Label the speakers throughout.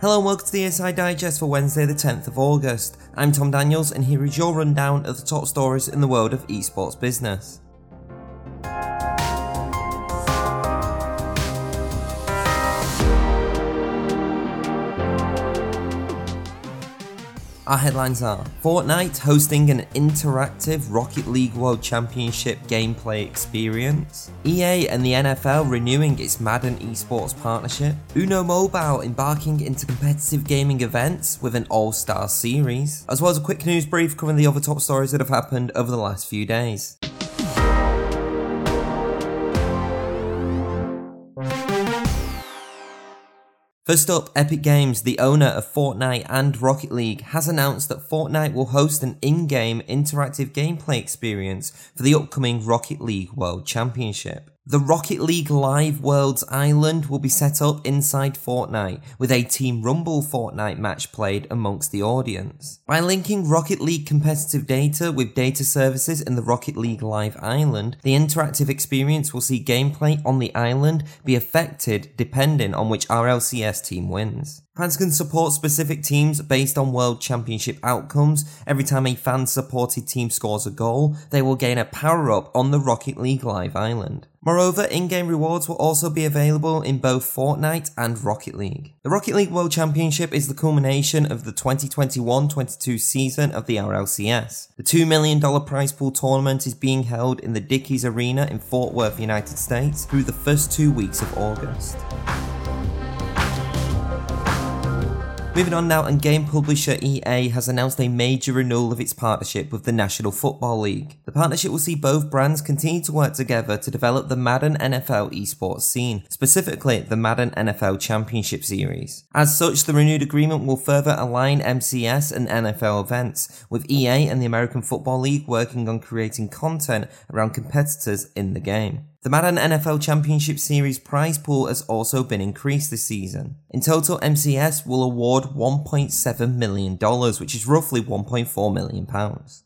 Speaker 1: Hello and welcome to the ESI Digest for Wednesday, the 10th of August. I'm Tom Daniels, and here is your rundown of the top stories in the world of esports business. Our headlines are Fortnite hosting an interactive Rocket League World Championship gameplay experience, EA and the NFL renewing its Madden esports partnership, Uno Mobile embarking into competitive gaming events with an All Star series, as well as a quick news brief covering the other top stories that have happened over the last few days. First up, Epic Games, the owner of Fortnite and Rocket League, has announced that Fortnite will host an in game interactive gameplay experience for the upcoming Rocket League World Championship. The Rocket League Live Worlds Island will be set up inside Fortnite, with a Team Rumble Fortnite match played amongst the audience. By linking Rocket League competitive data with data services in the Rocket League Live Island, the interactive experience will see gameplay on the island be affected depending on which RLCS team wins. Fans can support specific teams based on World Championship outcomes. Every time a fan supported team scores a goal, they will gain a power up on the Rocket League Live Island. Moreover, in-game rewards will also be available in both Fortnite and Rocket League. The Rocket League World Championship is the culmination of the 2021-22 season of the RLCS. The $2 million prize pool tournament is being held in the Dickies Arena in Fort Worth, United States through the first two weeks of August. Moving on now, and game publisher EA has announced a major renewal of its partnership with the National Football League. The partnership will see both brands continue to work together to develop the Madden NFL esports scene, specifically the Madden NFL Championship Series. As such, the renewed agreement will further align MCS and NFL events, with EA and the American Football League working on creating content around competitors in the game. The Madden NFL Championship Series prize pool has also been increased this season. In total, MCS will award $1.7 million, which is roughly £1.4 million.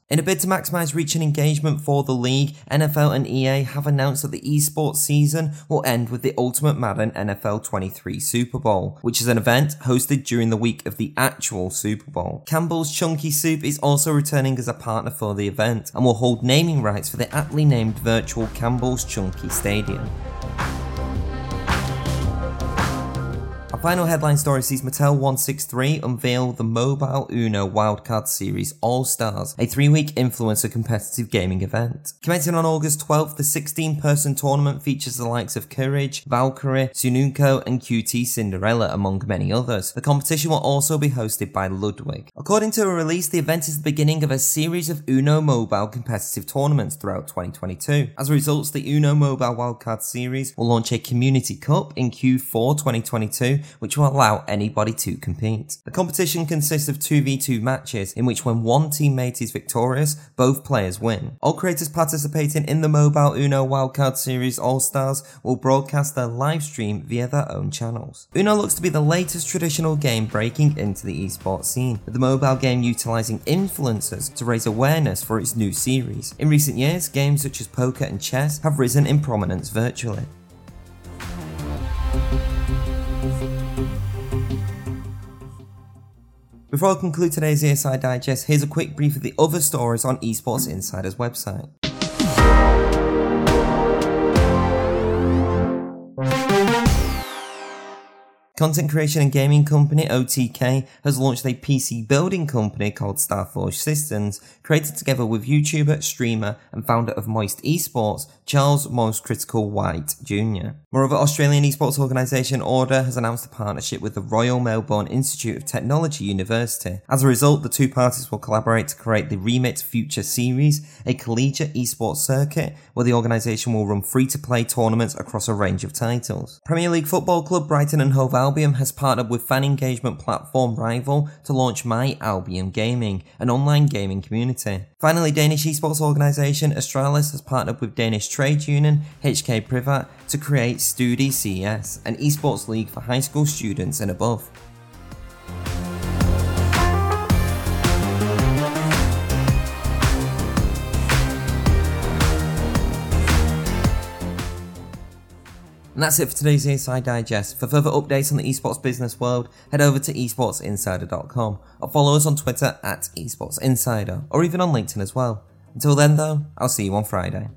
Speaker 1: In a bid to maximise reach and engagement for the league, NFL and EA have announced that the esports season will end with the Ultimate Madden NFL 23 Super Bowl, which is an event hosted during the week of the actual Super Bowl. Campbell's Chunky Soup is also returning as a partner for the event and will hold naming rights for the aptly named virtual Campbell's Chunky Stadium. Final headline story sees Mattel 163 unveil the mobile Uno Wildcard Series All Stars, a three week influencer competitive gaming event. Commencing on August 12th, the 16 person tournament features the likes of Courage, Valkyrae, Tsunuko, and QTCinderella, among many others. The competition will also be hosted by Ludwig. According to a release, the event is the beginning of a series of Uno Mobile competitive tournaments throughout 2022. As a result, the Uno Mobile Wildcard Series will launch a Community Cup in Q4 2022 which will allow anybody to compete. The competition consists of 2v2 matches in which when one teammate is victorious, both players win. All creators participating in the mobile Uno Wildcard Series All-Stars will broadcast their live stream via their own channels. Uno looks to be the latest traditional game breaking into the esports scene, with the mobile game utilizing influencers to raise awareness for its new series. In recent years, games such as poker and chess have risen in prominence virtually. Before I conclude today's ESI Digest, here's a quick brief of the other stories on Esports Insider's website. Content creation and gaming company OTK has launched a PC building company called Starforge Systems, created together with YouTuber, streamer, and founder of Moist Esports, Charles Moist Critical White Jr. Moreover, Australian esports organisation Order has announced a partnership with the Royal Melbourne Institute of Technology University. As a result, the two parties will collaborate to create the Remit Future Series, a collegiate esports circuit where the organisation will run free-to-play tournaments across a range of titles. Premier League football club Brighton and Hove Albion has partnered with fan engagement platform Rival to launch My Albion Gaming, an online gaming community. Finally, Danish esports organisation Astralis has partnered with Danish trade union HK Privat to create Studi an esports league for high school students and above. And that's it for today's Inside Digest. For further updates on the esports business world, head over to esportsinsider.com or follow us on Twitter at esportsinsider or even on LinkedIn as well. Until then, though, I'll see you on Friday.